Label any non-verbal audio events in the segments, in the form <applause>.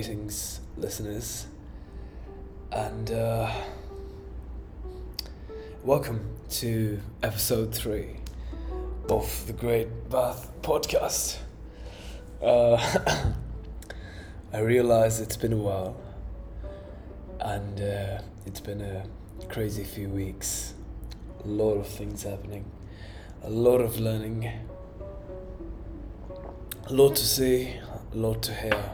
greetings, listeners, and uh, welcome to episode three of the Great Bath Podcast. Uh, <coughs> I realize it's been a while, and uh, it's been a crazy few weeks. A lot of things happening, a lot of learning, a lot to see, a lot to hear,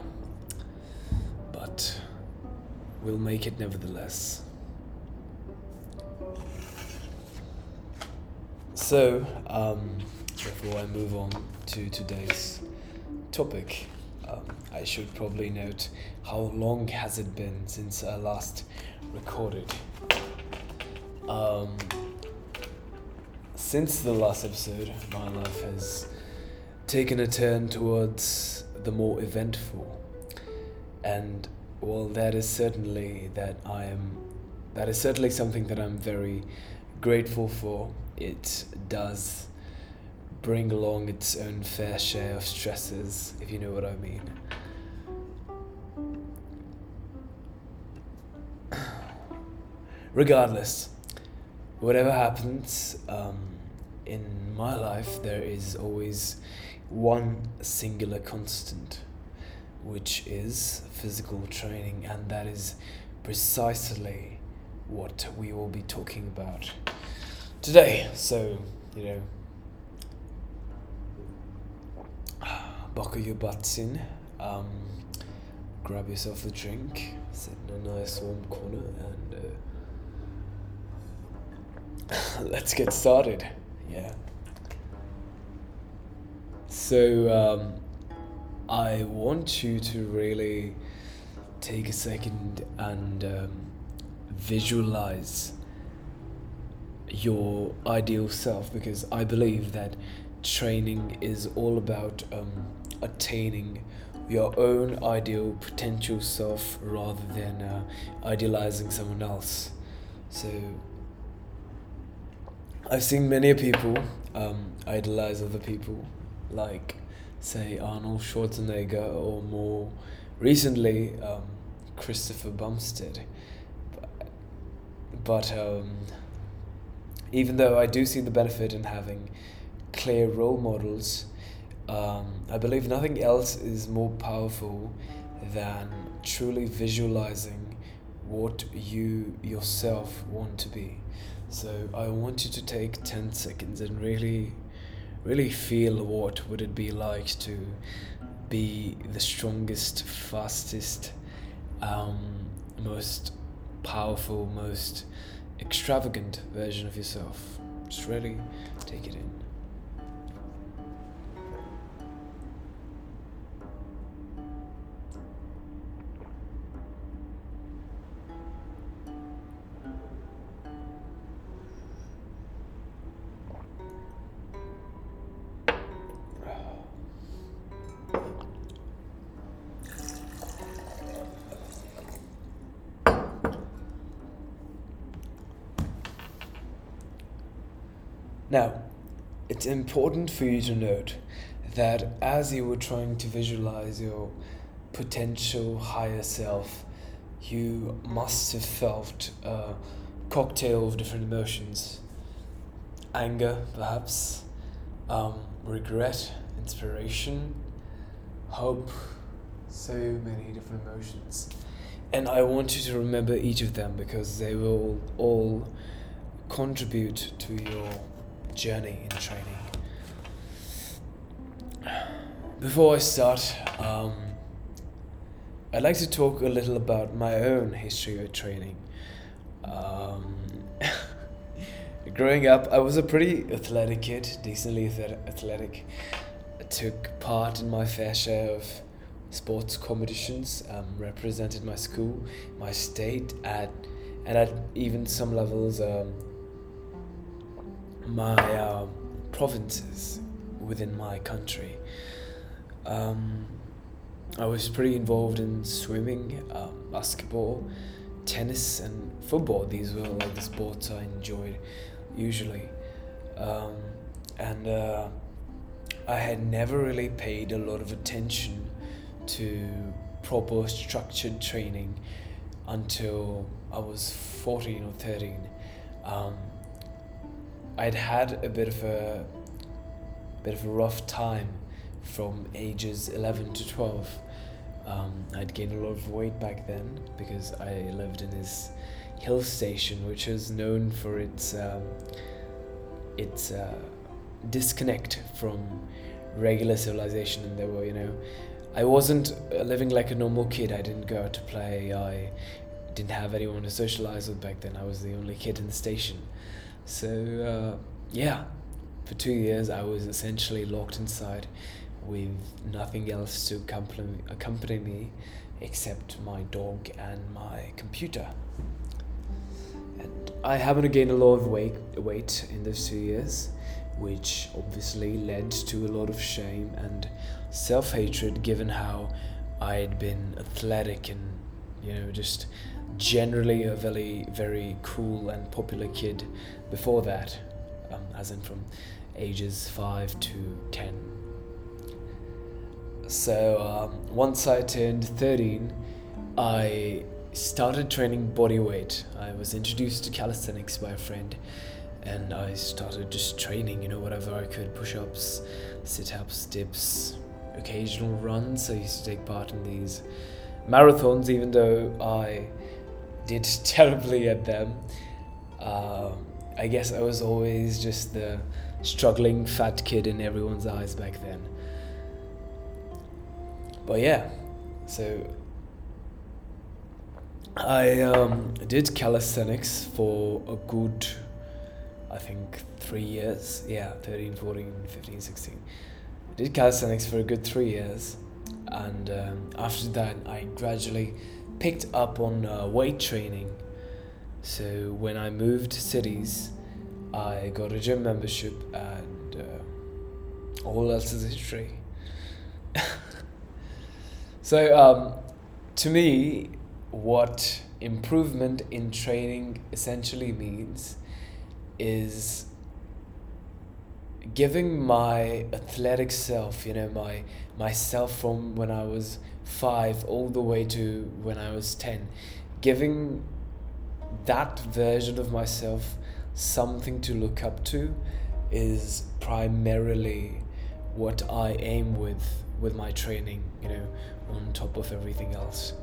we'll make it nevertheless. So, um, before I move on to today's topic, um, I should probably note how long has it been since I last recorded. Um, since the last episode, my life has taken a turn towards the more eventful, and well, that is certainly that I am. That is certainly something that I'm very grateful for. It does bring along its own fair share of stresses, if you know what I mean. Regardless, whatever happens um, in my life, there is always one singular constant, which is physical training, and that is precisely what we will be talking about today. So, you know, <sighs> buckle your butts in, um, grab yourself a drink, sit in a nice warm corner, and uh, <laughs> let's get started. Yeah. So, um, I want you to really take a second and um, visualize your ideal self because I believe that training is all about um, attaining your own ideal potential self rather than uh, idealizing someone else. So, I've seen many people um, idolize other people, like, say, Arnold Schwarzenegger, or more recently, um, Christopher Bumstead. But um, even though I do see the benefit in having clear role models, um, I believe nothing else is more powerful than truly visualizing what you yourself want to be. So I want you to take 10 seconds and really really feel what would it be like to be the strongest, fastest, um, most powerful, most extravagant version of yourself. Just really take it in. It's important for you to note that as you were trying to visualize your potential higher self, you must have felt a cocktail of different emotions anger, perhaps, um, regret, inspiration, hope, so many different emotions. And I want you to remember each of them because they will all contribute to your journey in training. Before I start, um, I'd like to talk a little about my own history of training. Um, <laughs> growing up, I was a pretty athletic kid, decently athletic. I took part in my fair share of sports competitions, um, represented my school, my state, at, and at even some levels, um, my um, provinces within my country. Um, I was pretty involved in swimming, um, basketball, tennis, and football. These were like the sports I enjoyed usually. Um, and uh, I had never really paid a lot of attention to proper structured training until I was 14 or 13. Um, I'd had a bit of a bit of a rough time from ages 11 to 12. Um, I'd gained a lot of weight back then because I lived in this hill station, which is known for its um, its uh, disconnect from regular civilization. And there were, you know, I wasn't living like a normal kid. I didn't go out to play. I didn't have anyone to socialize with back then. I was the only kid in the station. So uh, yeah, for two years I was essentially locked inside with nothing else to accompany, accompany me except my dog and my computer. And I haven't gained a lot of weight, weight in those two years, which obviously led to a lot of shame and self hatred given how I had been athletic and, you know, just generally a very, very cool and popular kid before that, um, as in from ages 5 to 10. So um, once I turned 13, I started training body weight. I was introduced to calisthenics by a friend and I started just training, you know, whatever I could push ups, sit ups, dips, occasional runs. I used to take part in these marathons, even though I did <laughs> terribly at them. Uh, I guess I was always just the struggling fat kid in everyone's eyes back then. But yeah, so I um, did calisthenics for a good, I think, three years. Yeah, 13, 14, 15, 16. I did calisthenics for a good three years. And um, after that, I gradually picked up on uh, weight training. So when I moved cities, I got a gym membership, and uh, all else is history. <laughs> so, um, to me, what improvement in training essentially means is giving my athletic self, you know, my myself from when I was five all the way to when I was ten, giving that version of myself something to look up to is primarily what I aim with with my training, you know, on top of everything else.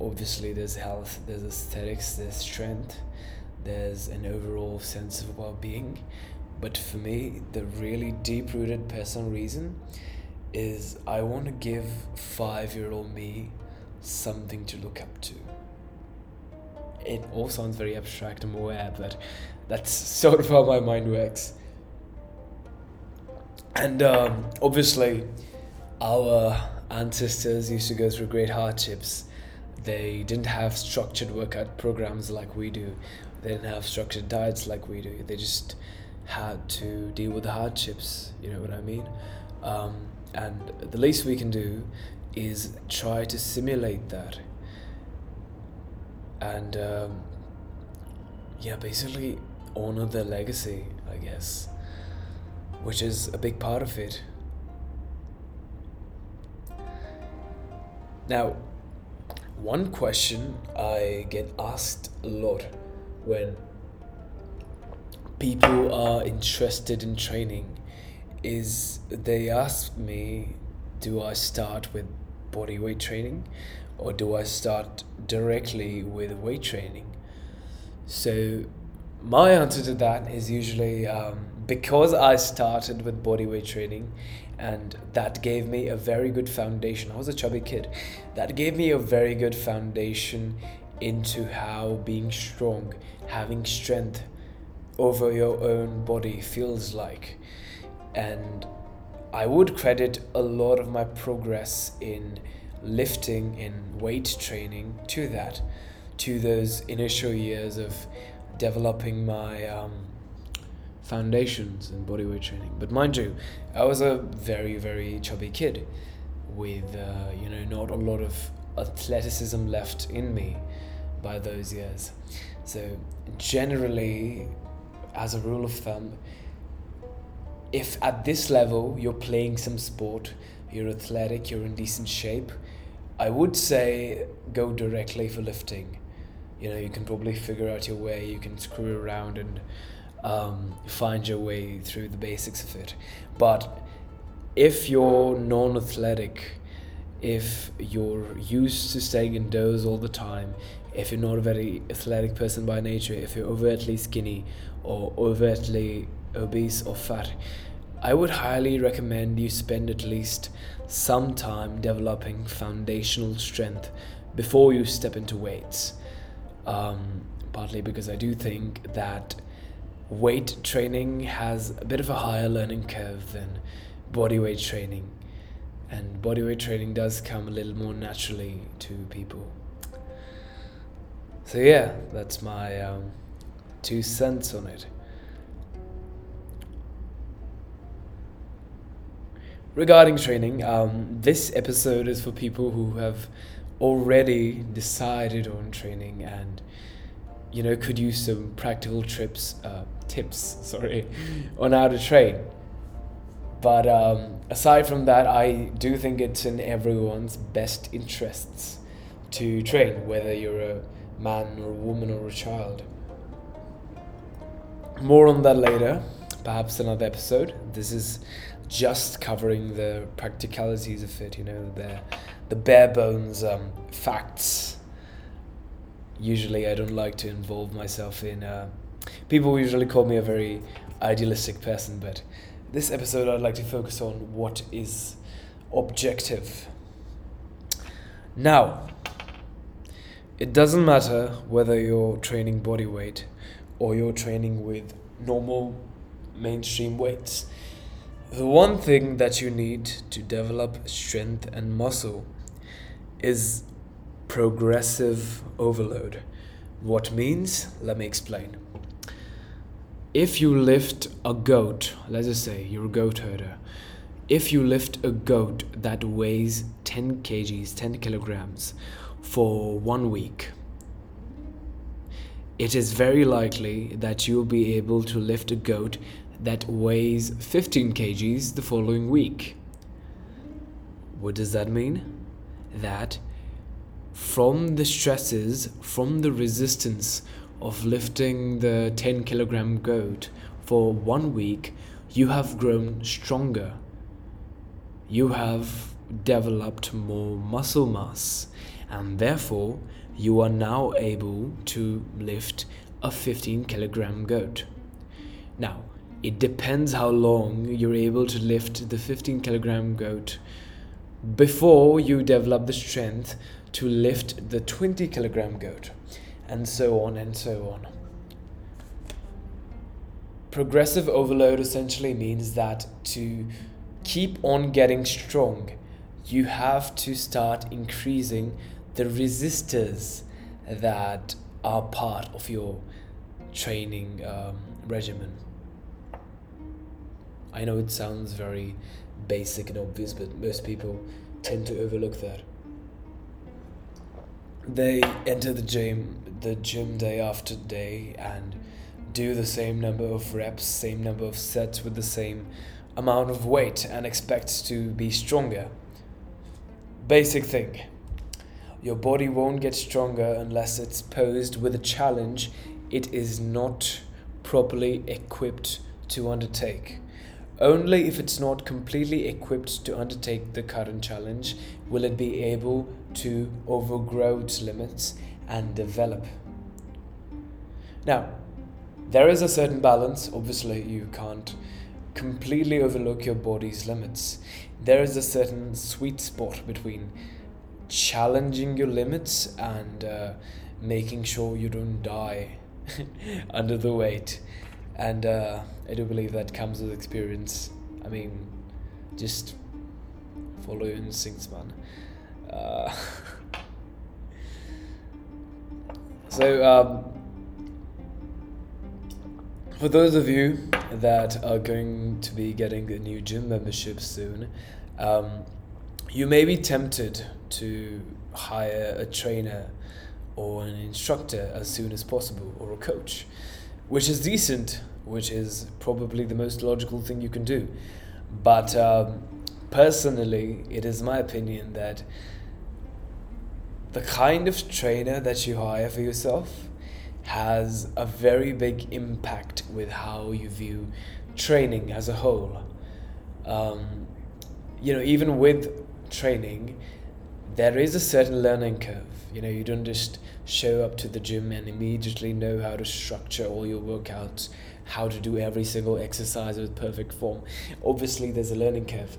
Obviously, there's health, there's aesthetics, there's strength, there's an overall sense of well being. But for me, the really deep rooted personal reason is I want to give five year old me something to look up to. It all sounds very abstract, I'm aware, but that's <laughs> sort of how my mind works. And um, obviously, our ancestors used to go through great hardships. They didn't have structured workout programs like we do. They didn't have structured diets like we do. They just had to deal with the hardships. You know what I mean? Um, and the least we can do is try to simulate that. And um, yeah, basically honor their legacy, I guess, which is a big part of it. Now, one question I get asked a lot when people are interested in training is they ask me, do I start with body weight training or do I start directly with weight training? So, my answer to that is usually um, because I started with body weight training and that gave me a very good foundation. I was a chubby kid. That gave me a very good foundation into how being strong, having strength over your own body feels like and I would credit a lot of my progress in lifting in weight training to that, to those initial years of developing my um, foundations in bodyweight training. But mind you, I was a very very chubby kid, with uh, you know not a lot of athleticism left in me by those years. So generally, as a rule of thumb, if at this level you're playing some sport, you're athletic, you're in decent shape, I would say go directly for lifting. You know, you can probably figure out your way, you can screw around and um, find your way through the basics of it. But if you're non athletic, if you're used to staying indoors all the time, if you're not a very athletic person by nature, if you're overtly skinny or overtly obese or fat, I would highly recommend you spend at least some time developing foundational strength before you step into weights. Um, partly because I do think that weight training has a bit of a higher learning curve than bodyweight training, and bodyweight training does come a little more naturally to people. So, yeah, that's my um, two cents on it. regarding training, um, this episode is for people who have already decided on training and you know could use some practical trips uh, tips <laughs> sorry on how to train but um, aside from that i do think it's in everyone's best interests to train whether you're a man or a woman or a child more on that later perhaps another episode this is just covering the practicalities of it, you know, the the bare bones um, facts. Usually, I don't like to involve myself in. Uh, people usually call me a very idealistic person, but this episode I'd like to focus on what is objective. Now, it doesn't matter whether you're training body weight or you're training with normal mainstream weights the one thing that you need to develop strength and muscle is progressive overload. What means? Let me explain. If you lift a goat, let's just say you're a goat herder, if you lift a goat that weighs 10 kgs, 10 kilograms, for one week, it is very likely that you'll be able to lift a goat that weighs 15 kgs the following week. What does that mean? That from the stresses, from the resistance of lifting the 10 kilogram goat for one week, you have grown stronger. You have developed more muscle mass, and therefore, you are now able to lift a 15 kilogram goat. Now, it depends how long you're able to lift the 15 kilogram goat before you develop the strength to lift the 20 kilogram goat, and so on and so on. Progressive overload essentially means that to keep on getting strong, you have to start increasing the resistors that are part of your training um, regimen. I know it sounds very basic and obvious, but most people tend to overlook that. They enter the gym, the gym day after day, and do the same number of reps, same number of sets with the same amount of weight, and expect to be stronger. Basic thing. Your body won't get stronger unless it's posed with a challenge it is not properly equipped to undertake. Only if it's not completely equipped to undertake the current challenge will it be able to overgrow its limits and develop. Now, there is a certain balance. Obviously, you can't completely overlook your body's limits. There is a certain sweet spot between challenging your limits and uh, making sure you don't die <laughs> under the weight and uh, I do believe that comes with experience. I mean, just follow your instincts, man. Uh, <laughs> so, um, for those of you that are going to be getting a new gym membership soon, um, you may be tempted to hire a trainer or an instructor as soon as possible or a coach which is decent, which is probably the most logical thing you can do. But um, personally, it is my opinion that the kind of trainer that you hire for yourself has a very big impact with how you view training as a whole. Um, you know, even with training, there is a certain learning curve. You know, you don't just show up to the gym and immediately know how to structure all your workouts, how to do every single exercise with perfect form. Obviously, there's a learning curve.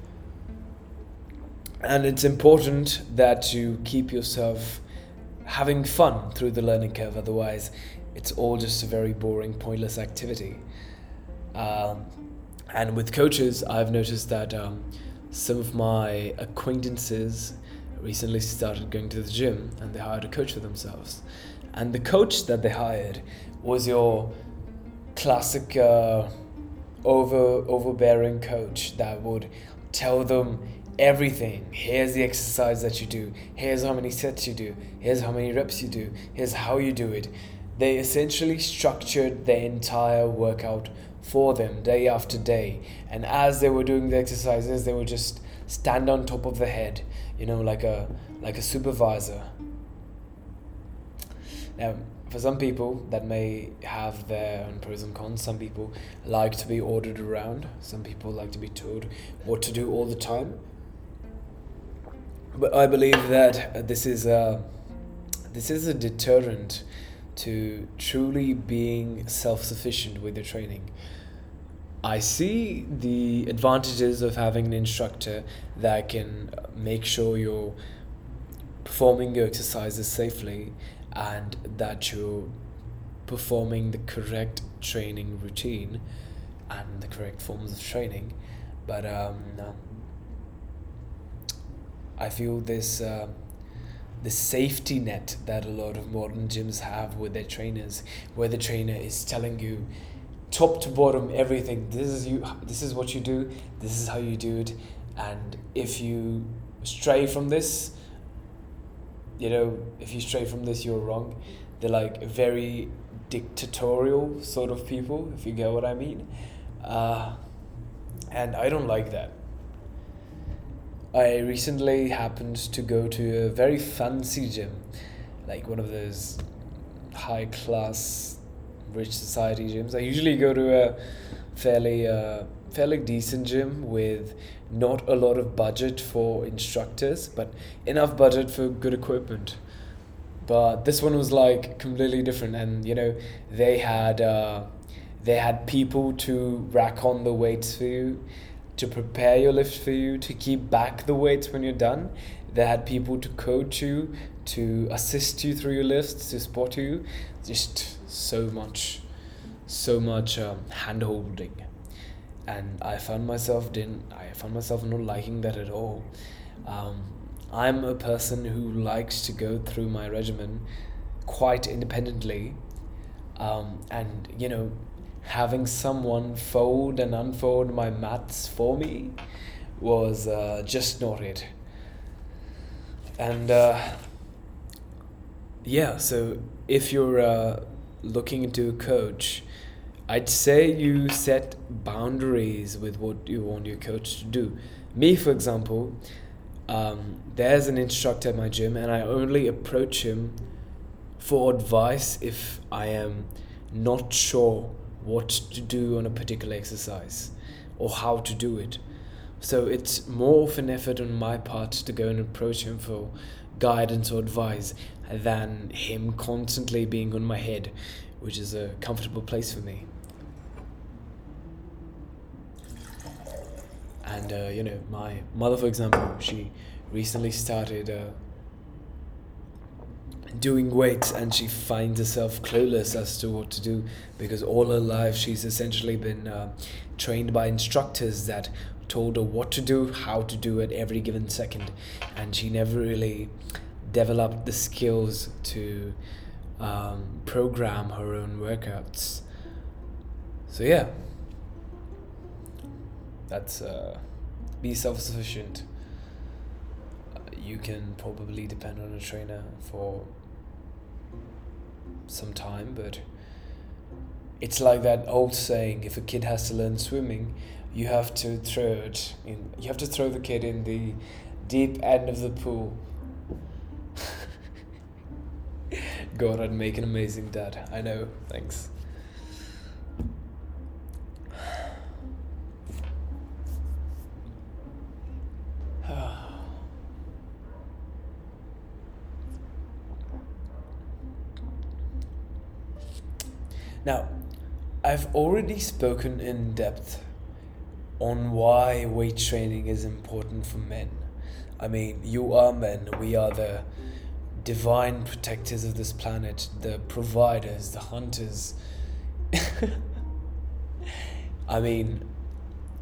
And it's important that you keep yourself having fun through the learning curve, otherwise, it's all just a very boring, pointless activity. Um, and with coaches, I've noticed that um, some of my acquaintances recently started going to the gym and they hired a coach for themselves. And the coach that they hired was your classic uh, over overbearing coach that would tell them everything. Here's the exercise that you do. Here's how many sets you do. Here's how many reps you do. Here's how you do it. They essentially structured their entire workout for them day after day. And as they were doing the exercises, they would just stand on top of the head, you know, like a like a supervisor. Now, for some people, that may have their own pros and cons. Some people like to be ordered around. Some people like to be told what to do all the time. But I believe that this is a this is a deterrent to truly being self-sufficient with your training. I see the advantages of having an instructor that can make sure you're performing your exercises safely and that you're performing the correct training routine and the correct forms of training. But um, I feel this uh, the safety net that a lot of modern gyms have with their trainers, where the trainer is telling you top to bottom everything. This is you this is what you do this is how you do it. And if you stray from this you know if you stray from this you're wrong. They're like very dictatorial sort of people if you get what i mean. Uh, and i don't like that i recently happened to go to a very fancy gym like one of those high class rich society gyms. I usually go to a fairly uh, fairly decent gym with not a lot of budget for instructors, but enough budget for good equipment. But this one was like completely different, and you know they had uh, they had people to rack on the weights for you, to prepare your lift for you, to keep back the weights when you're done. They had people to coach you, to assist you through your lifts, to support you. Just so much, so much um, hand holding, and I found myself didn't. I found myself not liking that at all. Um, I'm a person who likes to go through my regimen quite independently, um, and you know, having someone fold and unfold my mats for me was uh, just not it. And uh, yeah, so if you're uh, looking into a coach, I'd say you set boundaries with what you want your coach to do. Me, for example, um, there's an instructor at my gym, and I only approach him for advice if I am not sure what to do on a particular exercise or how to do it. So it's more of an effort on my part to go and approach him for guidance or advice than him constantly being on my head, which is a comfortable place for me. And uh, you know, my mother, for example, she recently started uh, doing weights, and she finds herself clueless as to what to do because all her life she's essentially been uh, trained by instructors that told her what to do, how to do it every given second, and she never really developed the skills to um, program her own workouts. So yeah, that's uh, be self-sufficient. Uh, you can probably depend on a trainer for some time, but it's like that old saying: if a kid has to learn swimming, you have to throw it in. You have to throw the kid in the deep end of the pool <laughs> God, I'd make an amazing dad. I know. Thanks. Now, I've already spoken in depth on why weight training is important for men. I mean, you are men, we are the divine protectors of this planet, the providers, the hunters. <laughs> I mean,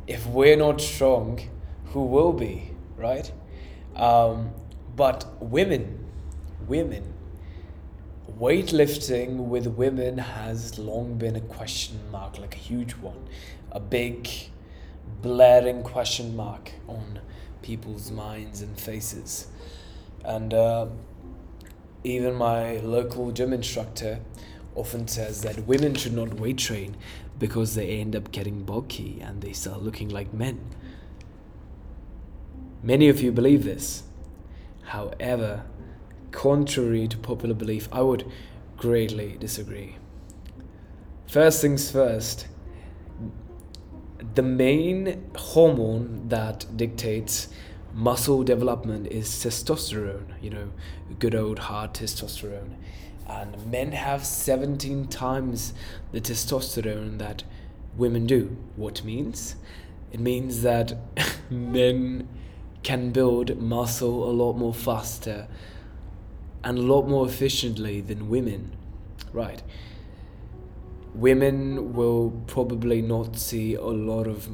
if we're not strong, who will be, right? Um, but women, women, weightlifting with women has long been a question mark, like a huge one, a big, blaring question mark on people's minds and faces. And uh, even my local gym instructor often says that women should not weight train because they end up getting bulky and they start looking like men. Many of you believe this. However, contrary to popular belief, I would greatly disagree. First things first, the main hormone that dictates muscle development is testosterone, you know, good old hard testosterone. And men have 17 times the testosterone that women do. What means? It means that <laughs> men can build muscle a lot more faster and a lot more efficiently than women. Right women will probably not see a lot of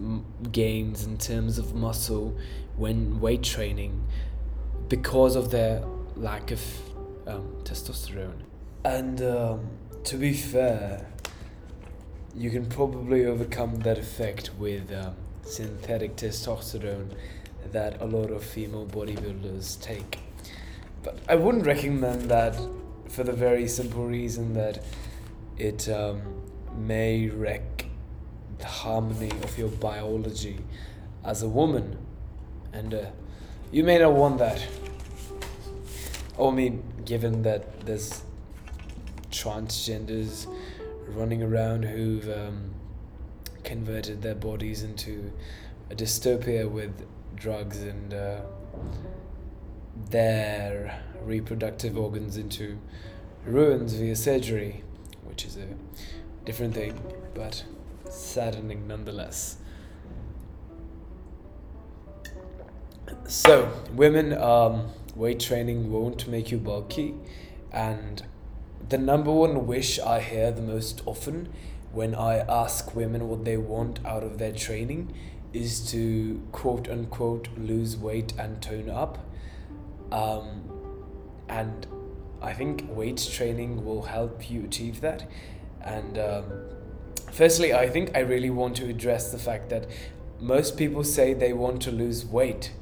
gains in terms of muscle when weight training because of their lack of um, testosterone. And um, to be fair, you can probably overcome that effect with um, synthetic testosterone that a lot of female bodybuilders take. But I wouldn't recommend that for the very simple reason that it um, may wreck the harmony of your biology as a woman. And uh, you may not want that. I mean, given that there's transgenders running around who've um, converted their bodies into a dystopia with drugs and uh, their reproductive organs into ruins via surgery, which is a different thing, but saddening nonetheless. So, women, um, weight training won't make you bulky, and the number one wish I hear the most often when I ask women what they want out of their training is to quote unquote lose weight and tone up. Um, and I think weight training will help you achieve that. And um, firstly, I think I really want to address the fact that most people say they want to lose weight,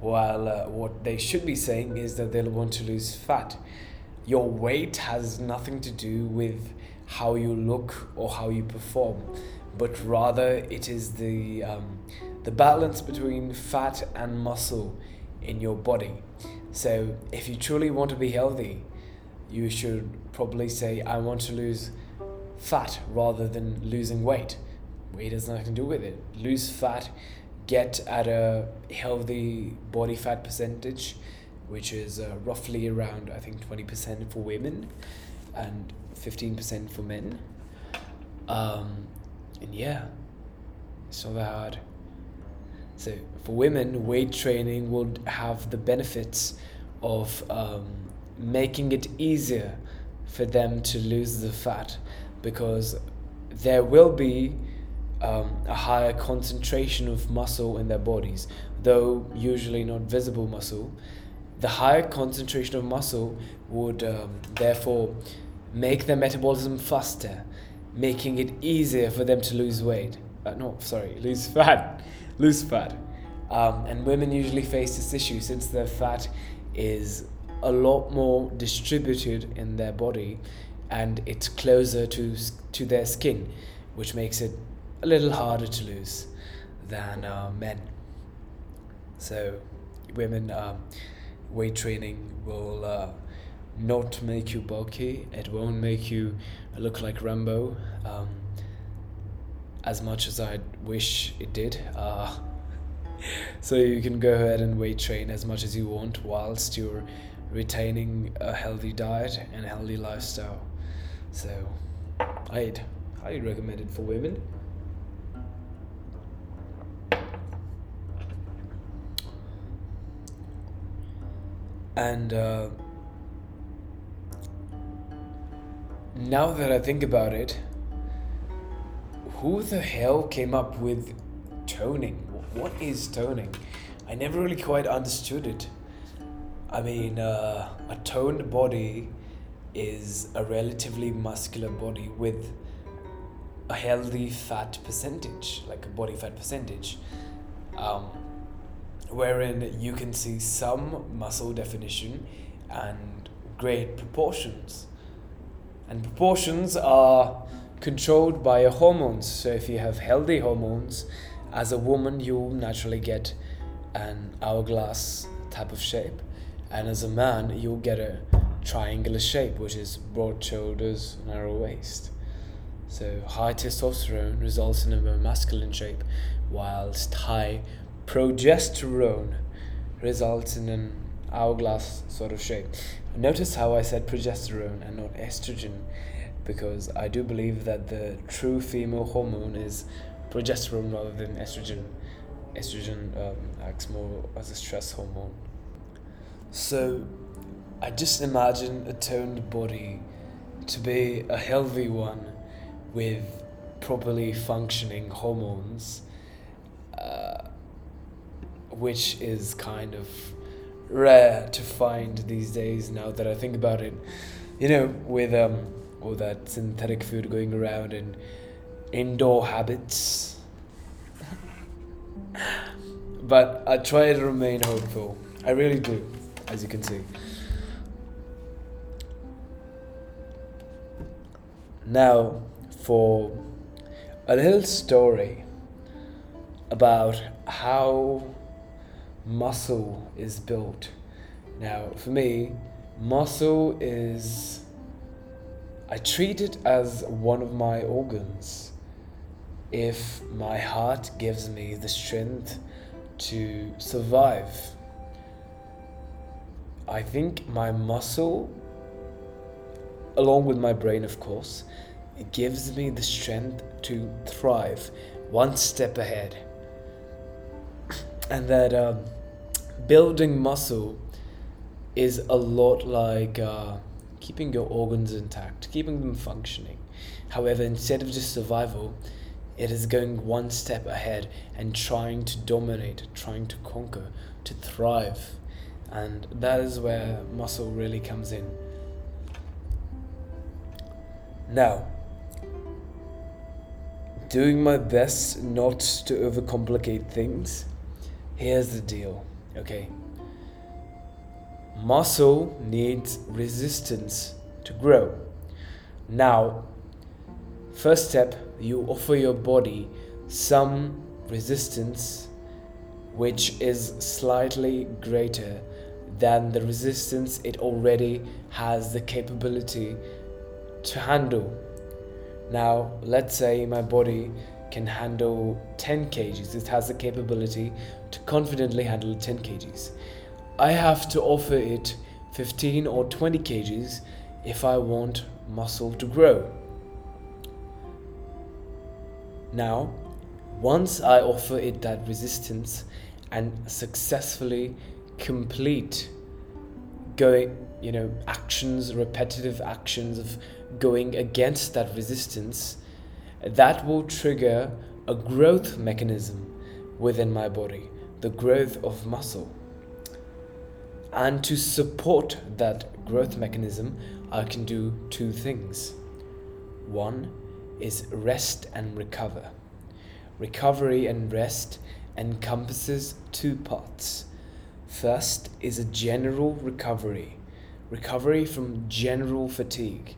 while uh, what they should be saying is that they'll want to lose fat. Your weight has nothing to do with how you look or how you perform, but rather it is the um, the balance between fat and muscle in your body. So if you truly want to be healthy, you should probably say, I want to lose fat rather than losing weight. Weight has nothing to do with it. Lose fat, get at a healthy body fat percentage, which is uh, roughly around, I think, 20% for women and 15% for men. Um, and yeah, it's not that hard. So for women, weight training would have the benefits of um, making it easier for them to lose the fat because there will be um, a higher concentration of muscle in their bodies, though usually not visible muscle. The higher concentration of muscle would um, therefore make their metabolism faster, making it easier for them to lose weight. Uh, no, sorry, lose fat. Lose fat. Um, and women usually face this issue since their fat is a lot more distributed in their body and it's closer to to their skin, which makes it a little harder to lose than uh, men. So, women um, weight training will uh, not make you bulky. It won't make you look like Rambo. Um, as much as I wish it did. Uh, <laughs> so you can go ahead and weight train as much as you want whilst you're retaining a healthy diet and healthy lifestyle. So I'd highly recommend it for women. And uh, now that I think about it, who the hell came up with toning? What is toning? I never really quite understood it. I mean, uh, a toned body is a relatively muscular body with a healthy fat percentage, like a body fat percentage, um, wherein you can see some muscle definition and great proportions. And proportions are controlled by your hormones. So if you have healthy hormones, as a woman, you'll naturally get an hourglass type of shape. And as a man, you'll get a triangular shape, which is broad shoulders, narrow waist. So high testosterone results in a more masculine shape, whilst high progesterone results in an hourglass sort of shape. Notice how I said progesterone and not estrogen, because I do believe that the true female hormone is progesterone rather than estrogen. Estrogen um, acts more as a stress hormone. So I just imagine a toned body to be a healthy one with properly functioning hormones, uh, which is kind of rare to find these days now that I think about it. You know, with um, all that synthetic food going around and indoor habits. <laughs> but I try to remain hopeful. I really do, as you can see. Now, for a little story about how muscle is built. Now, for me, muscle is. I treat it as one of my organs. If my heart gives me the strength to survive, I think my muscle along with my brain, of course, it gives me the strength to thrive one step ahead. And that um, building muscle is a lot like uh, keeping your organs intact, keeping them functioning. However, instead of just survival, it is going one step ahead and trying to dominate, trying to conquer, to thrive. And that is where muscle really comes in. Now, doing my best not to overcomplicate things, here's the deal, okay? Muscle needs resistance to grow. Now, first step, you offer your body some resistance which is slightly greater than the resistance it already has the capability to handle. Now, let's say my body can handle 10 kgs, it has the capability to confidently handle 10 kgs. I have to offer it 15 or 20 kgs if I want muscle to grow. Now, once I offer it that resistance and successfully complete going, you know, actions, repetitive actions of going against that resistance, that will trigger a growth mechanism within my body, the growth of muscle. And to support that growth mechanism, I can do two things. One is rest and recover. Recovery and rest encompasses two parts. First is a general recovery, recovery from general fatigue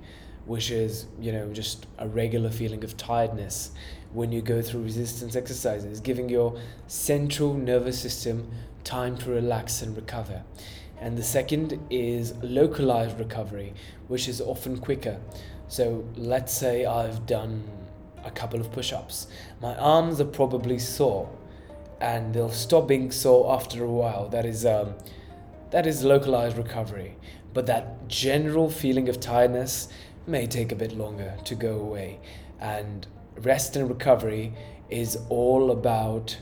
which is you know just a regular feeling of tiredness when you go through resistance exercises giving your central nervous system time to relax and recover and the second is localized recovery, which is often quicker. So let's say I've done a couple of push ups, my arms are probably sore and they'll stop being sore after a while. That is, um, that is localized recovery. But that general feeling of tiredness may take a bit longer to go away. And rest and recovery is all about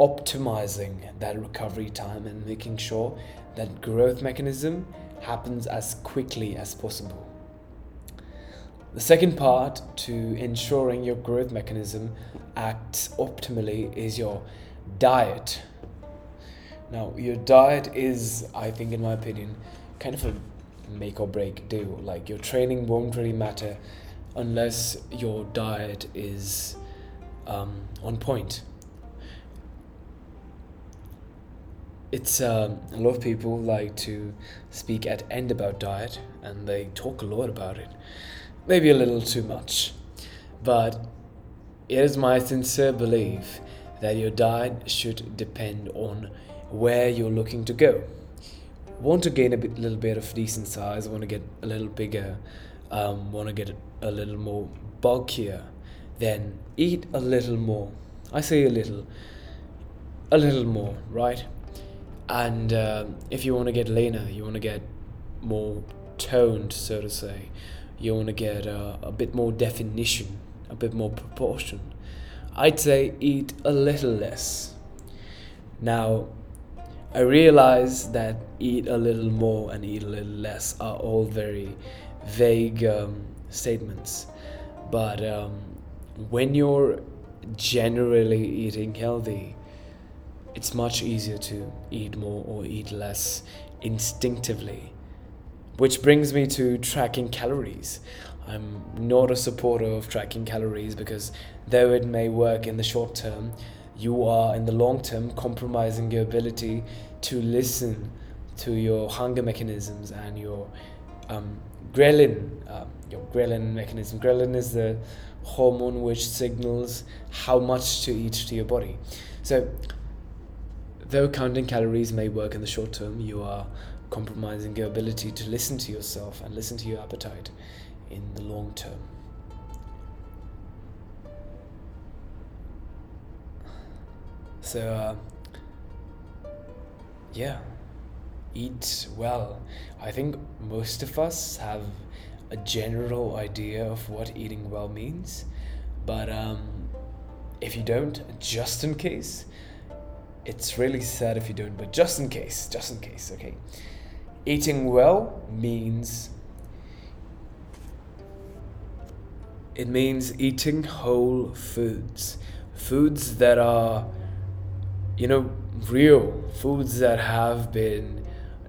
optimizing that recovery time and making sure that growth mechanism happens as quickly as possible. The second part to ensuring your growth mechanism acts optimally is your diet. Now, your diet is, I think, in my opinion, kind of a make or break deal. Like, your training won't really matter unless your diet is um, on point. It's um, a lot of people like to speak at end about diet and they talk a lot about it, maybe a little too much. But it is my sincere belief that your diet should depend on where you're looking to go. Want to gain a bit, little bit of decent size, want to get a little bigger, um, want to get a little more bulkier, then eat a little more. I say a little, a little more, right? And uh, if you want to get leaner, you want to get more toned, so to say, you want to get uh, a bit more definition, a bit more proportion I'd say eat a little less. Now, I realize that eat a little more and eat a little less are all very vague um, statements. But um, when you're generally eating healthy, it's much easier to eat more or eat less instinctively. Which brings me to tracking calories. I'm not a supporter of tracking calories because though it may work in the short term, you are in the long term compromising your ability to listen to your hunger mechanisms and your um, ghrelin, uh, your ghrelin mechanism. Ghrelin is the hormone which signals how much to eat to your body. So, though counting calories may work in the short term, you are compromising your ability to listen to yourself and listen to your appetite in the long term. So, uh, yeah, eat well. I think most of us have a general idea of what eating well means, but um, if you don't, just in case, it's really sad if you don't, but just in case, just in case, okay. Eating well means It means eating whole foods, foods that are, you know, real, foods that have been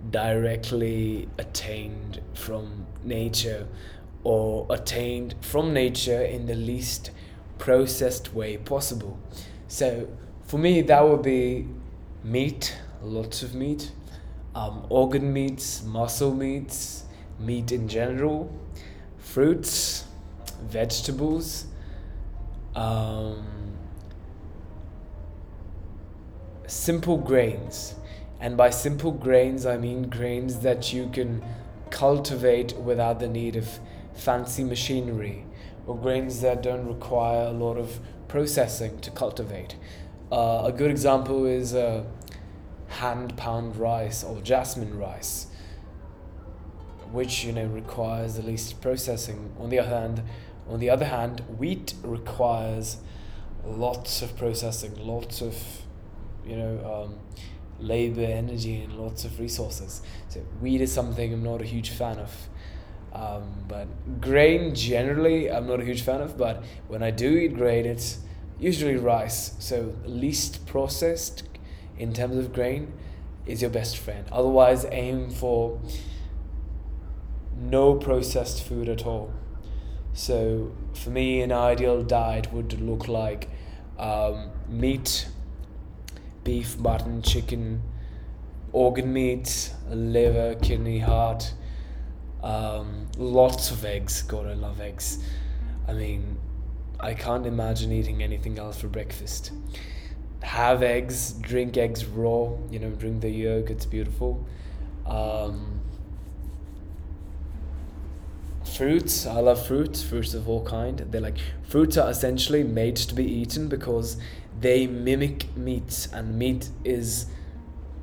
directly attained from nature or attained from nature in the least processed way possible. So for me, that would be meat, lots of meat, um, organ meats, muscle meats, meat in general, fruits, vegetables, um, simple grains. And by simple grains, I mean grains that you can cultivate without the need of fancy machinery, or grains that don't require a lot of processing to cultivate. Uh, a good example is uh, hand pound rice or jasmine rice which you know requires the least processing. On the other hand, on the other hand, wheat requires lots of processing, lots of, you know, um, labor, energy, and lots of resources. So wheat is something I'm not a huge fan of. Um, but grain generally, I'm not a huge fan of. But when I do eat grain, it's usually rice. So least processed in terms of grain is your best friend. Otherwise, aim for no processed food at all. So for me, an ideal diet would look like um, meat, beef, mutton, chicken, organ meat, liver, kidney, heart, um, lots of eggs. God, I love eggs. I mean, I can't imagine eating anything else for breakfast. Have eggs, drink eggs raw, you know, drink the yolk, it's beautiful. Um, fruits, I love fruits, fruits of all kind. They're like fruits are essentially made to be eaten because they mimic meat, and meat is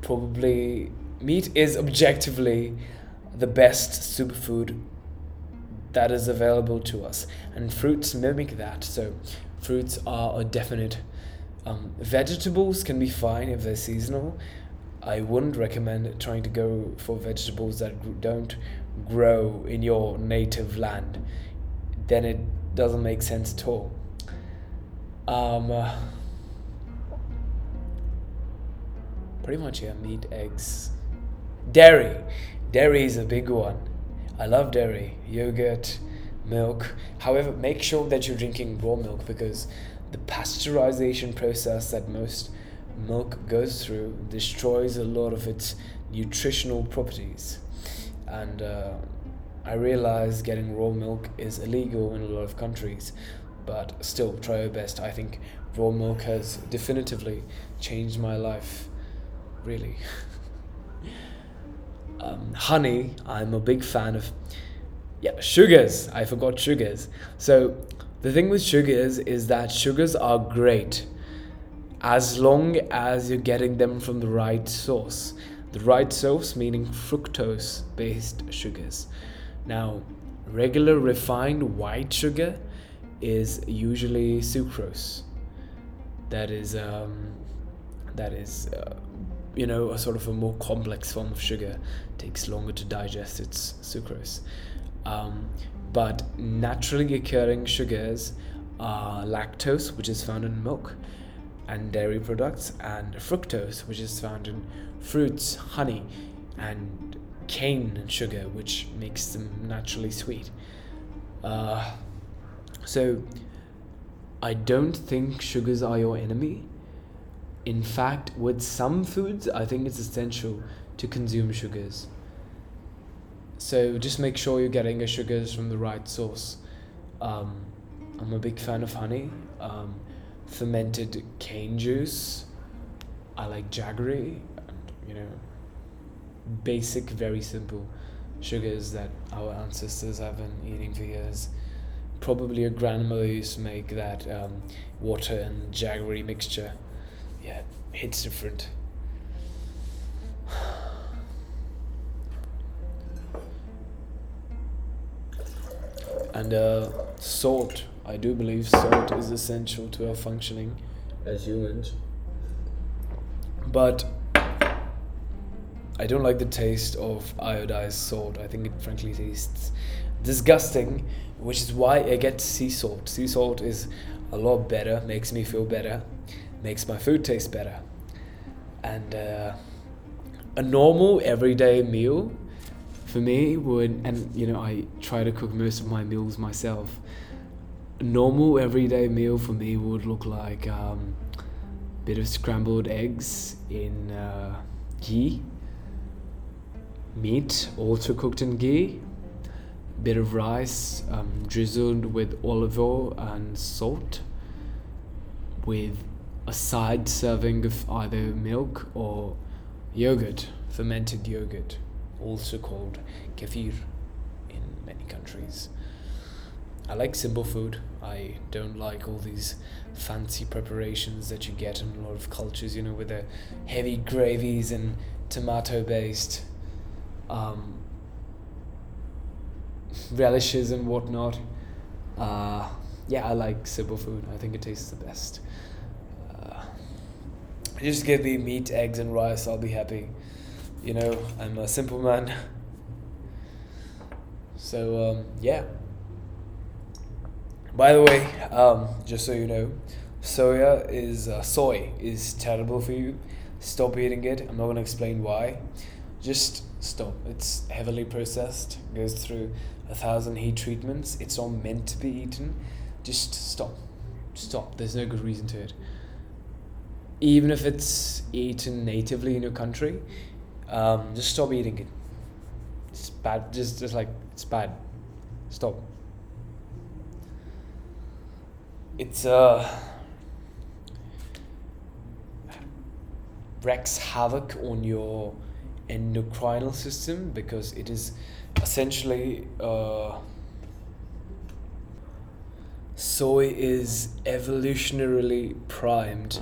probably meat is objectively the best superfood that is available to us, and fruits mimic that. So, fruits are a definite. Um, vegetables can be fine if they're seasonal. I wouldn't recommend trying to go for vegetables that don't grow in your native land. Then it doesn't make sense at all. Um, uh, pretty much, yeah, meat, eggs, dairy. Dairy is a big one. I love dairy, yogurt, milk. However, make sure that you're drinking raw milk because the pasteurization process that most milk goes through destroys a lot of its nutritional properties. And uh, I realize getting raw milk is illegal in a lot of countries, but still, try your best. I think raw milk has definitively changed my life, really. <laughs> um, honey, I'm a big fan of. Yeah, sugars. I forgot sugars. So, the thing with sugars is that sugars are great as long as you're getting them from the right source. The right source meaning fructose based sugars. Now, regular refined white sugar is usually sucrose. That is um, that is uh, you know a sort of a more complex form of sugar. Takes longer to digest. It's sucrose. Um, but naturally occurring sugars are lactose, which is found in milk, and dairy products, and fructose, which is found in fruits, honey, and cane sugar, which makes them naturally sweet. Uh, so, I don't think sugars are your enemy. In fact, with some foods, I think it's essential to consume sugars. So just make sure you're getting your sugars from the right source. Um, I'm a big fan of honey. Um, fermented cane juice. I like jaggery. And, you know, basic, very simple sugars that our ancestors have been eating for years. Probably your grandmother used to make that um, water and jaggery mixture. Yeah, hits different. And uh, salt. I do believe salt is essential to our functioning as humans. But I don't like the taste of iodized salt. I think it frankly tastes disgusting, which is why I get sea salt. Sea salt is a lot better, makes me feel better, makes my food taste better. And uh, a normal everyday meal for me would, and you know, I try to cook most of my meals myself. A normal everyday meal for me would look like um, a bit of scrambled eggs in uh, ghee meat also cooked in ghee, bit of rice um, drizzled with olive oil and salt, with a side serving of either milk or yogurt, fermented yogurt, also called kefir in many countries. I like simple food. I don't like all these fancy preparations that you get in a lot of cultures, you know, with the heavy gravies and tomato based um, <laughs> relishes and whatnot. Uh, yeah, I like simple food. I think it tastes the best. Just give me meat, eggs, and rice. I'll be happy. You know, I'm a simple man. So um, yeah. By the way, um, just so you know, soya is uh, soy is terrible for you. Stop eating it. I'm not gonna explain why. Just stop. It's heavily processed, goes through a thousand heat treatments. It's all meant to be eaten. Just stop. Stop. There's no good reason to it. Even if it's eaten natively in your country, um, just stop eating it. It's bad. Just, just like it's bad. Stop. It's uh wreaks havoc on your endocrinal system because it is essentially uh, soy is evolutionarily primed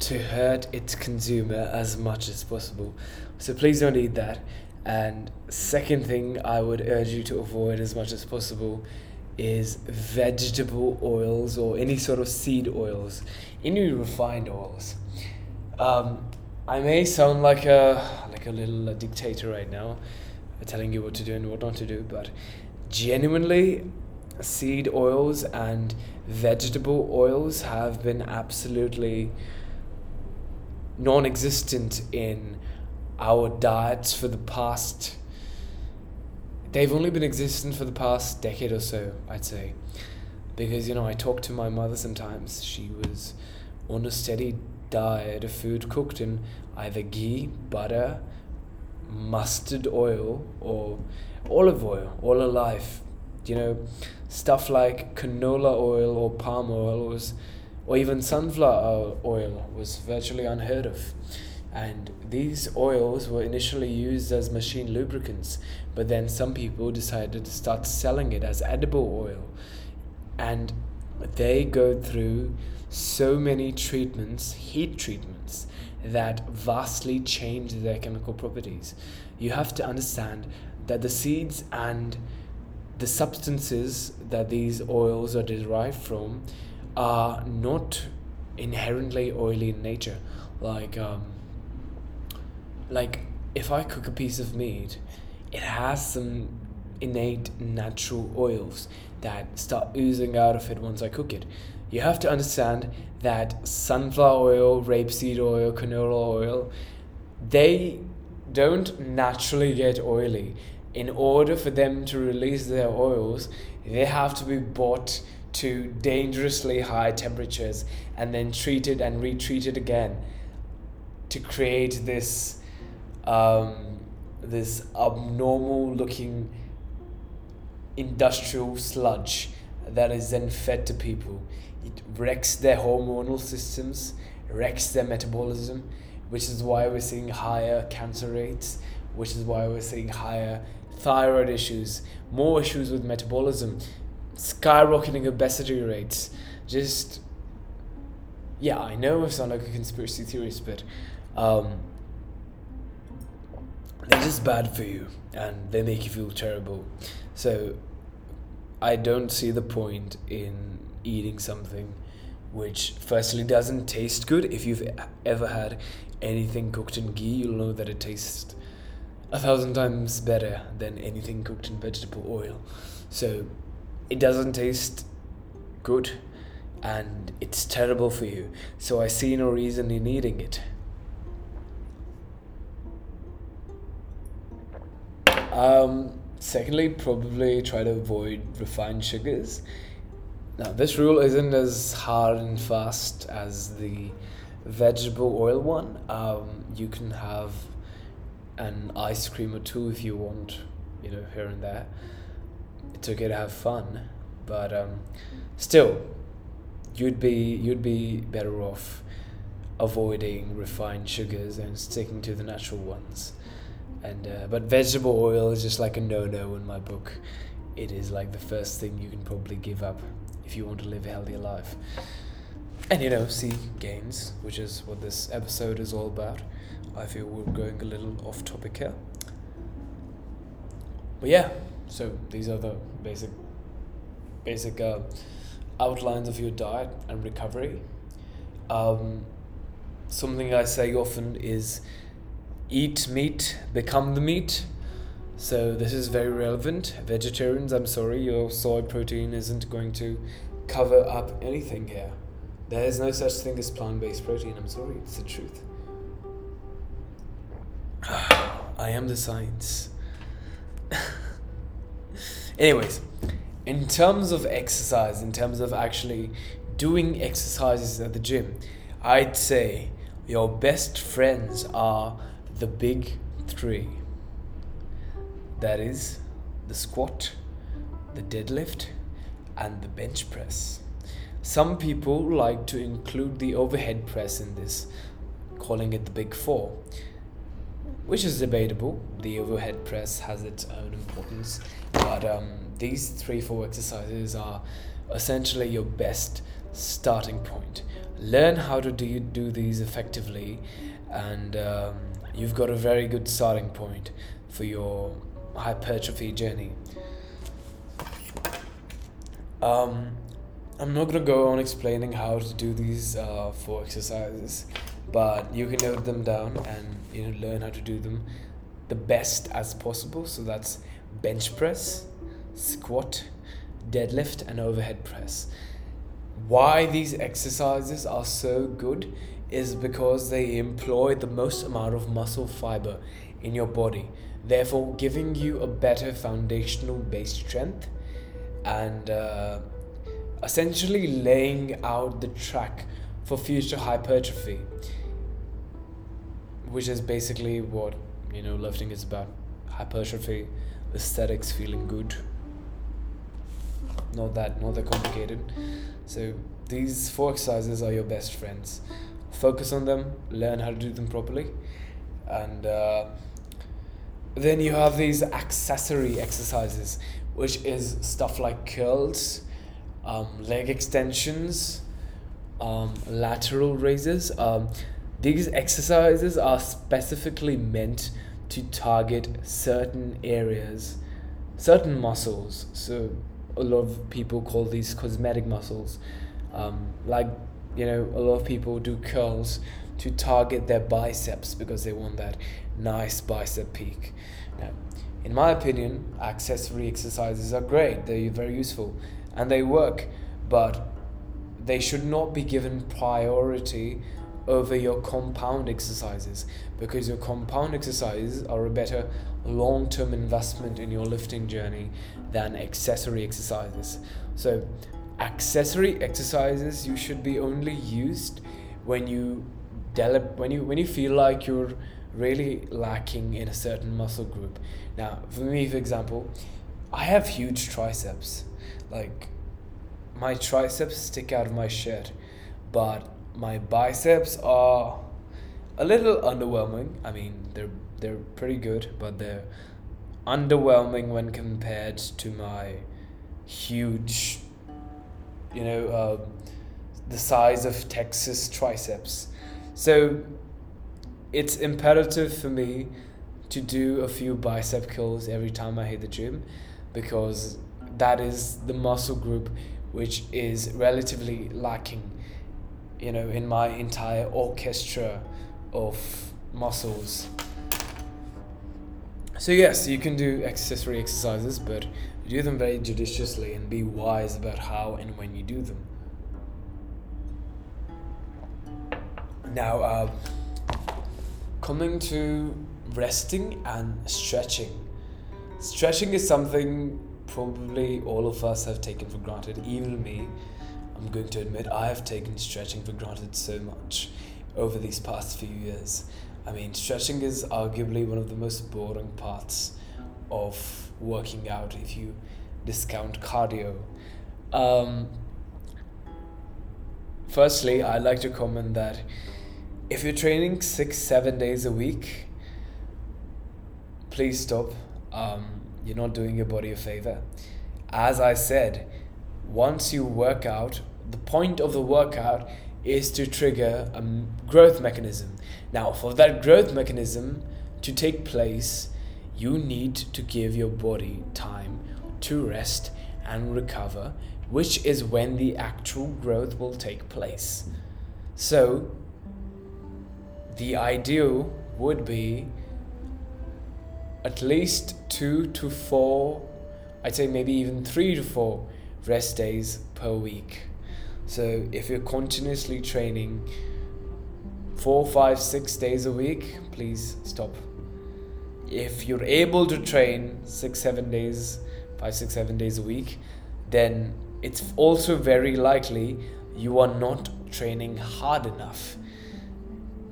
to hurt its consumer as much as possible. So please don't eat that. And second thing I would urge you to avoid as much as possible is vegetable oils or any sort of seed oils, any refined oils. Um, I may sound like a like a little a dictator right now, telling you what to do and what not to do, but genuinely, seed oils and vegetable oils have been absolutely non-existent in our diets for the past they've only been existent for the past decade or so i'd say. Because you know i talk to my mother sometimes. She was on a steady diet of food cooked in either ghee butter mustard oil or olive oil all her life. You know stuff like canola oil or palm oil was or even sunflower oil was virtually unheard of. And these oils were initially used as machine lubricants, but then some people decided to start selling it as edible oil. And they go through so many treatments, heat treatments, that vastly change their chemical properties. You have to understand that the seeds and the substances that these oils are derived from are not inherently oily in nature. Like, um, like if I cook a piece of meat, it has some innate natural oils that start oozing out of it once I cook it. You have to understand that sunflower oil, rapeseed oil, canola oil, they don't naturally get oily. In order for them to release their oils, they have to be bought to dangerously high temperatures and then treated and retreated again to create this um, this abnormal looking industrial sludge that is then fed to people. It wrecks their hormonal systems, wrecks their metabolism, which is why we're seeing higher cancer rates, which is why we're seeing higher thyroid issues, more issues with metabolism, skyrocketing obesity rates. Just, yeah, I know I sound like a conspiracy theorist, but um, they're just bad for you and they make you feel terrible. So, I don't see the point in eating something which, firstly, doesn't taste good. If you've ever had anything cooked in ghee, you'll know that it tastes a thousand times better than anything cooked in vegetable oil. So, it doesn't taste good and it's terrible for you. So I see no reason in eating it. Um, secondly, probably try to avoid refined sugars. Now, this rule isn't as hard and fast as the vegetable oil one. Um, you can have an ice cream or two if you want, you know, here and there it's okay to have fun, but um, still, you'd be you'd be better off avoiding refined sugars and sticking to the natural ones. And uh, but vegetable oil is just like a no-no in my book. It is like the first thing you can probably give up if you want to live a healthier life. And you know, see gains, which is what this episode is all about. I feel we're going a little off topic here. But yeah, so these are the basic basic uh, outlines of your diet and recovery. Um, something I say often is eat meat, become the meat. So this is very relevant. Vegetarians, I'm sorry, your soy protein isn't going to cover up anything here. There is no such thing as plant-based protein. I'm sorry, it's the truth. <sighs> I am the science. <laughs> Anyways, in terms of exercise, in terms of actually doing exercises at the gym, I'd say your best friends are the big three. That is the squat, the deadlift, and the bench press. Some people like to include the overhead press in this, calling it the big four. Which is debatable. The overhead press has its own importance, but um, these three, four exercises are essentially your best starting point. Learn how to do, do these effectively, and um, you've got a very good starting point for your hypertrophy journey. Um, I'm not gonna go on explaining how to do these uh, four exercises, but you can note them down and you know learn how to do them the best as possible. So that's bench press, squat, deadlift, and overhead press. Why these exercises are so good is because they employ the most amount of muscle fiber in your body, therefore giving you a better foundational base strength and uh, essentially laying out the track for future hypertrophy, which is basically what you know lifting is about hypertrophy, aesthetics, feeling good. Not that not that complicated. So these four exercises are your best friends. Focus on them, learn how to do them properly, and uh, then you have these accessory exercises, which is stuff like curls, um, leg extensions, um, lateral raises. Um, these exercises are specifically meant to target certain areas, certain muscles. So a lot of people call these cosmetic muscles. Um, like, you know, a lot of people do curls to target their biceps because they want that nice bicep peak. Now, in my opinion, accessory exercises are great, they're very useful and they work, but they should not be given priority over your compound exercises because your compound exercises are a better long term investment in your lifting journey than accessory exercises. So, accessory exercises you should be only used when you develop when you when you feel like you're really lacking in a certain muscle group. Now, for me, for example, I have huge triceps. Like, my triceps stick out of my shirt, but my biceps are a little underwhelming. I mean, they're they're pretty good, but they're underwhelming when compared to my huge, you know, uh, the size of Texas triceps. So it's imperative for me to do a few bicep curls every time I hit the gym because that is the muscle group which is relatively lacking you know in my entire orchestra of muscles so yes you can do accessory exercises but do them very judiciously and be wise about how and when you do them now uh, coming to resting and stretching. Stretching is something probably all of us have taken for granted, even me. I'm going to admit I have taken stretching for granted so much over these past few years. I mean, stretching is arguably one of the most boring parts of working out if you discount cardio. Um, firstly, I'd like to comment that if you're training six, seven days a week, please stop. Um, you're not doing your body a favor. As I said, once you work out, the point of the workout is to trigger a growth mechanism. Now, for that growth mechanism to take place, you need to give your body time to rest and recover, which is when the actual growth will take place. So, the ideal would be at least two to four, I'd say maybe even three to four rest days per week. So if you're continuously training four, five, six days a week, please stop. If you're able to train six, seven days, five, six, seven days a week, then it's also very likely you are not training hard enough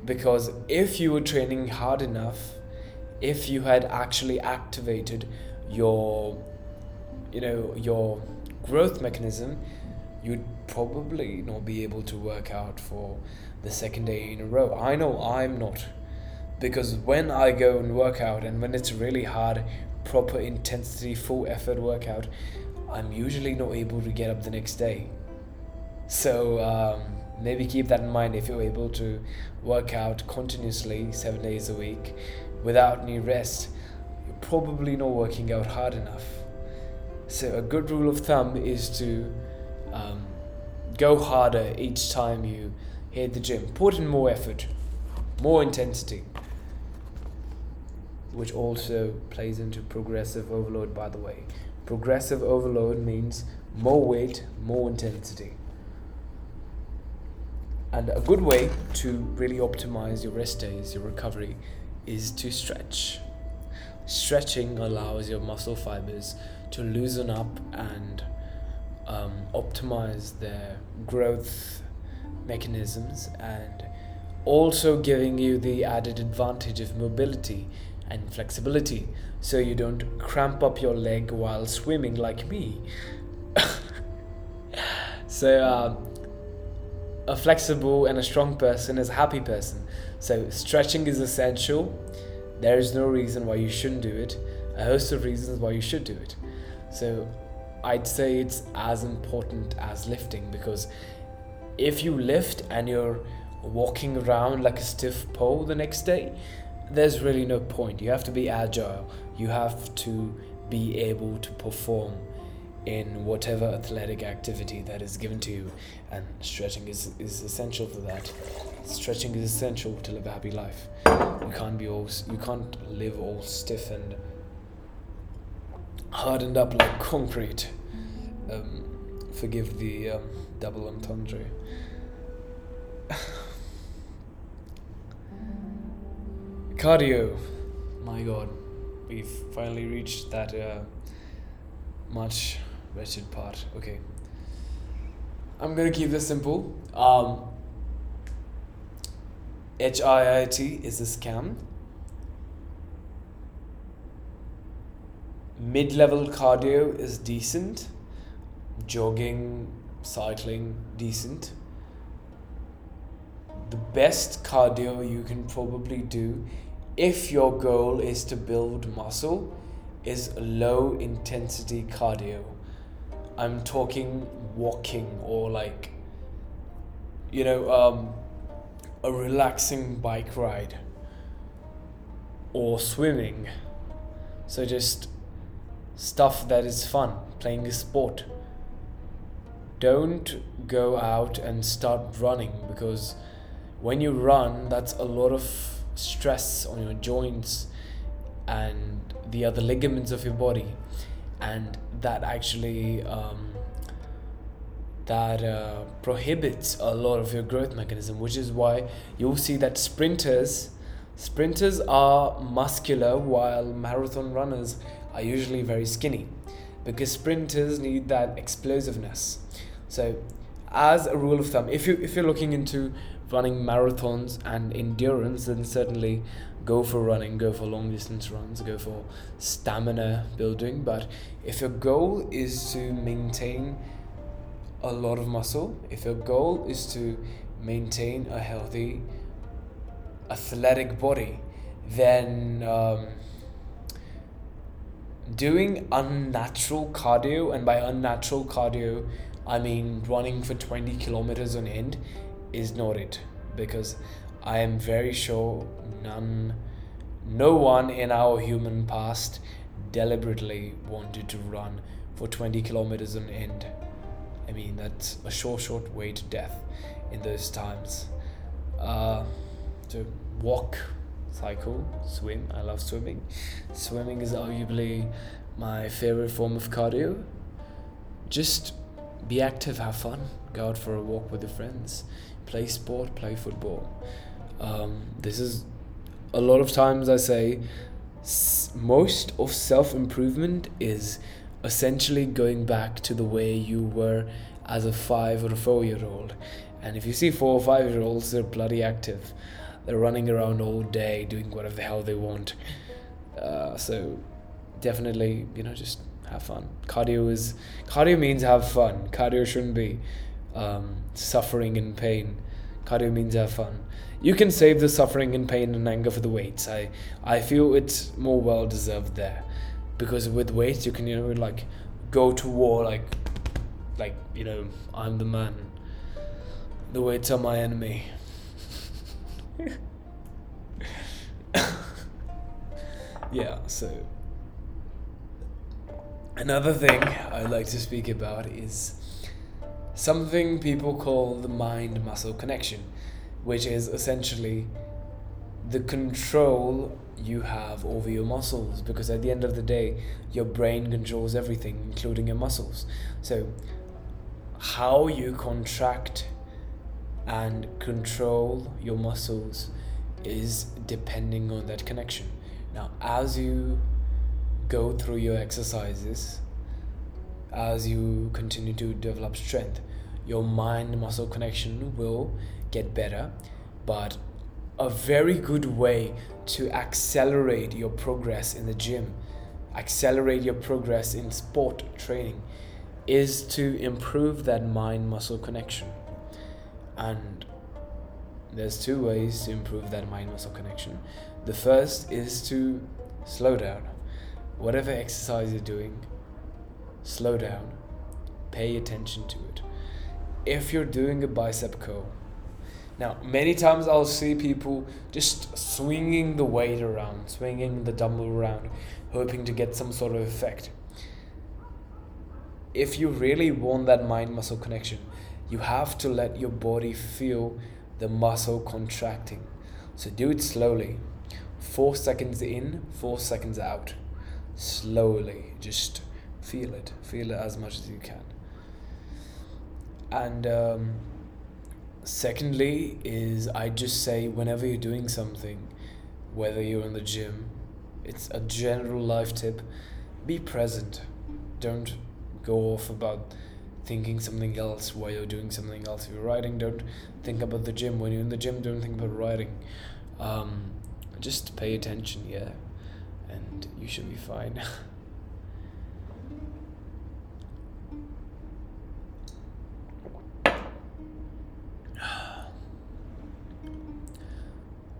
because if you were training hard enough if you had actually activated your you know your growth mechanism you'd probably not be able to work out for the second day in a row i know i'm not because when I go and work out and when it's really hard, proper intensity, full effort workout, I'm usually not able to get up the next day. So um, maybe keep that in mind if you're able to work out continuously seven days a week without any rest. You're probably not working out hard enough. So a good rule of thumb is to um, go harder each time you hit the gym. Put in more effort, more intensity which also plays into progressive overload, by the way. Progressive overload means more weight, more intensity. And a good way to really optimize your rest days, your recovery, is to stretch. Stretching allows your muscle fibers to loosen up and um, optimize their growth mechanisms and also giving you the added advantage of mobility and flexibility so you don't cramp up your leg while swimming like me. <laughs> so, uh, a flexible and a strong person is a happy person. So, stretching is essential. There is no reason why you shouldn't do it, a host of reasons why you should do it. So, I'd say it's as important as lifting because if you lift and you're walking around like a stiff pole the next day, there's really no point. You have to be agile. You have to be able to perform in whatever athletic activity that is given to you and stretching is, is essential for that stretching is essential to live a happy life you can't be all you can't live all stiff and hardened up like concrete um, forgive the um, double entendre cardio. My God, we've finally reached that uh, much wretched part. Okay, I'm gonna keep this simple. Um, HIIT is a scam. Mid level cardio is decent. Jogging, cycling, decent. The best cardio you can probably do if your goal is to build muscle, is low intensity cardio. I'm talking walking or like, you know, um, a relaxing bike ride or swimming. So just stuff that is fun, playing a sport. Don't go out and start running because when you run, that's a lot of stress on your joints and the other ligaments of your body and that actually um, that uh, prohibits a lot of your growth mechanism which is why you'll see that sprinters sprinters are muscular while marathon runners are usually very skinny because sprinters need that explosiveness so as a rule of thumb if you if you're looking into running marathons and endurance, then certainly go for running, go for long distance runs, go for stamina building. But if your goal is to maintain a lot of muscle, if your goal is to maintain a healthy, athletic body, then um, doing unnatural cardio, and by unnatural cardio, I mean running for 20 kilometers on end, is not it because I am very sure none, no one in our human past deliberately wanted to run for 20 kilometers on end. I mean, that's a short, short way to death in those times. Uh, to walk, cycle, swim. I love swimming. Swimming is arguably my favorite form of cardio. Just be active, have fun, go out for a walk with your friends play sport, play football. Um, this is a lot of times I say most of self improvement is essentially going back to the way you were as a five or a four year old. And if you see four or five year olds, they're bloody active. They're running around all day doing whatever the hell they want. Uh, so definitely, you know, just have fun. Cardio is cardio means have fun. Cardio shouldn't be um, suffering and pain. Cardio means have fun. You can save the suffering and pain and anger for the weights. I I feel it's more well deserved there, because with weights you can you know like go to war like like you know I'm the man. The weights are my enemy. <laughs> yeah. So another thing I'd like to speak about is something people call the mind muscle connection, which is essentially the control you have over your muscles because at the end of the day your brain controls everything including your muscles so how you contract and control your muscles is depending on that connection. Now as you go through your exercises as you continue to develop strength your mind muscle connection will get better but a very good way to accelerate your progress in the gym accelerate your progress in sport training is to improve that mind muscle connection and there's two ways to improve that mind muscle connection the first is to slow down whatever exercise you're doing slow down pay attention to it if you're doing a bicep curl. Now, many times I'll see people just swinging the weight around, swinging the dumbbell around, hoping to get some sort of effect. If you really want that mind muscle connection, you have to let your body feel the muscle contracting. So do it slowly. Four seconds in, four seconds out. Slowly. Just feel it. Feel it as much as you can and um, secondly is i just say whenever you're doing something whether you're in the gym it's a general life tip be present don't go off about thinking something else while you're doing something else. If you're writing don't think about the gym. When you're in the gym don't think about writing um, just pay attention yeah. And you should be fine. <laughs>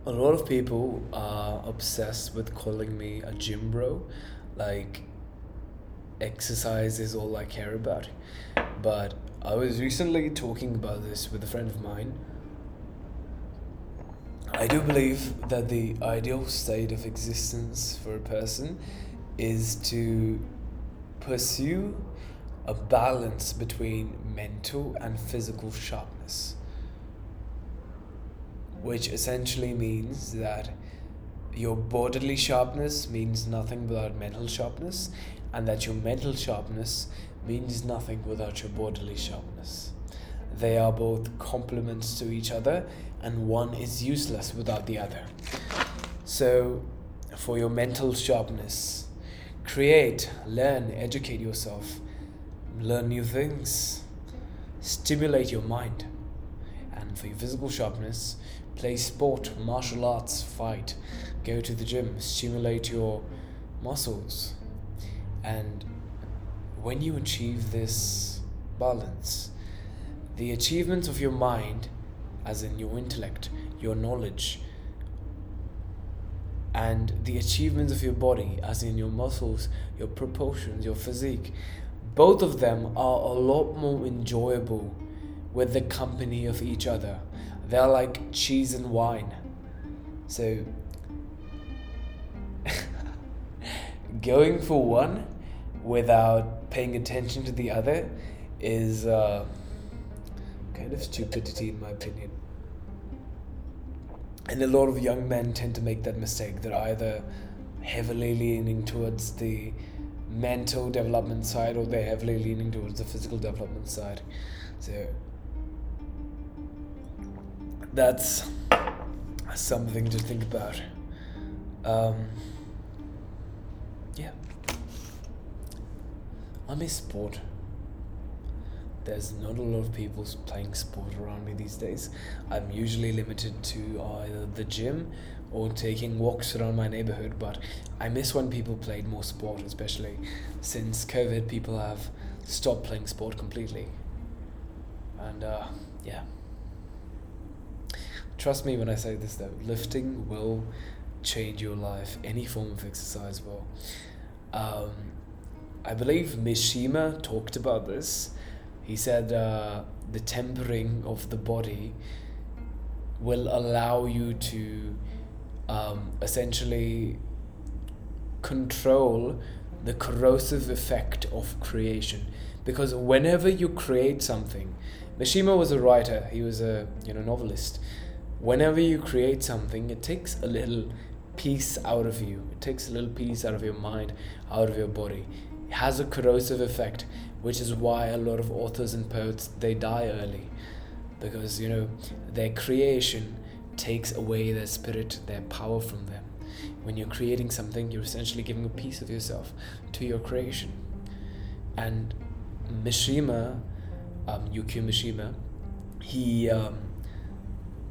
A lot of people are obsessed with calling me a gym bro. Like exercise is all i care about. But i was recently talking about this with a friend of mine. I do believe that the ideal state of existence for a person is to pursue a balance between mental and physical sharpness which essentially means that your bodily sharpness means nothing without mental sharpness, and that your mental sharpness means nothing without your bodily sharpness. They are both complements to each other, and one is useless without the other. So, for your mental sharpness, create, learn, educate yourself, learn new things, stimulate your mind. And for your physical sharpness, play sport, martial arts, fight, go to the gym, stimulate your muscles. And when you achieve this balance, the achievements of your mind, as in your intellect, your knowledge, and the achievements of your body, as in your muscles, your proportions, your physique, both of them are a lot more enjoyable with the company of each other they're like cheese and wine. So, <laughs> going for one without paying attention to the other is uh, kind of stupidity, in my opinion. And a lot of young men tend to make that mistake. They're either heavily leaning towards the mental development side or they're heavily leaning towards the physical development side. So that's something to think about. Um, yeah. I miss sport. There's not a lot of people playing sport around me these days. I'm usually limited to either the gym or taking walks around my neighborhood, but I miss when people played more sport, especially since COVID, people have stopped playing sport completely. And uh, yeah. trust me when I say this though, lifting will change your life. Any form of exercise will. Um, I believe Mishima talked about this. He said uh, the tempering of the body will allow you to um, essentially control the corrosive effect of creation. Because whenever you create something Mishima was a writer he was a you know novelist. Whenever you create something it takes a little piece out of you. It takes a little piece out of your mind out of your body has a corrosive effect which is why a lot of authors and poets they die early. Because you know their creation takes away their spirit their power from them. When you're creating something you're essentially giving a piece of yourself to your creation. And Mishima um, Yukio Mishima he um,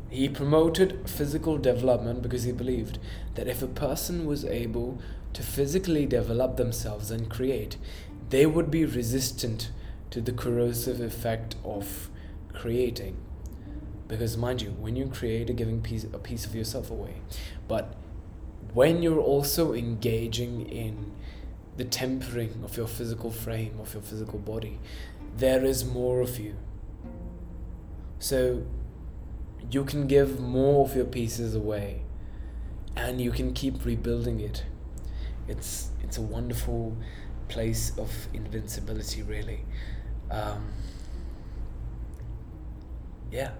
he promoted physical development because he believed that if a person was able to physically develop themselves and create, they would be resistant to the corrosive effect of creating. Because mind you, when you create, you're giving piece, a piece of yourself away. But when you're also engaging in the tempering of your physical frame, of your physical body, there is more of you. So you can give more of your pieces away and you can keep rebuilding it. It's it's a wonderful place of invincibility really. Um, yeah.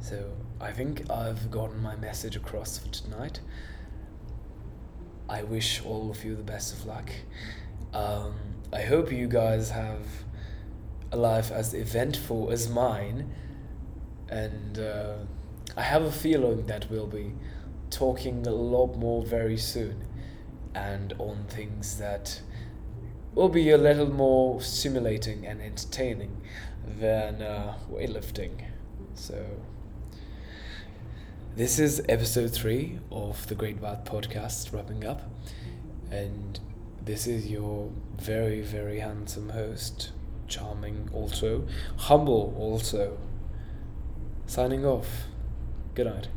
So I think I've gotten my message across for tonight. I wish all of you the best of luck. Um, I hope you guys have a life as eventful as mine and uh, I have a feeling that we'll be talking a lot more very soon and on things that will be a little more stimulating and entertaining than uh, weightlifting. So, this is episode three of the Great Bath podcast wrapping up, and this is your very, very handsome host, charming also, humble also signing off. Good night.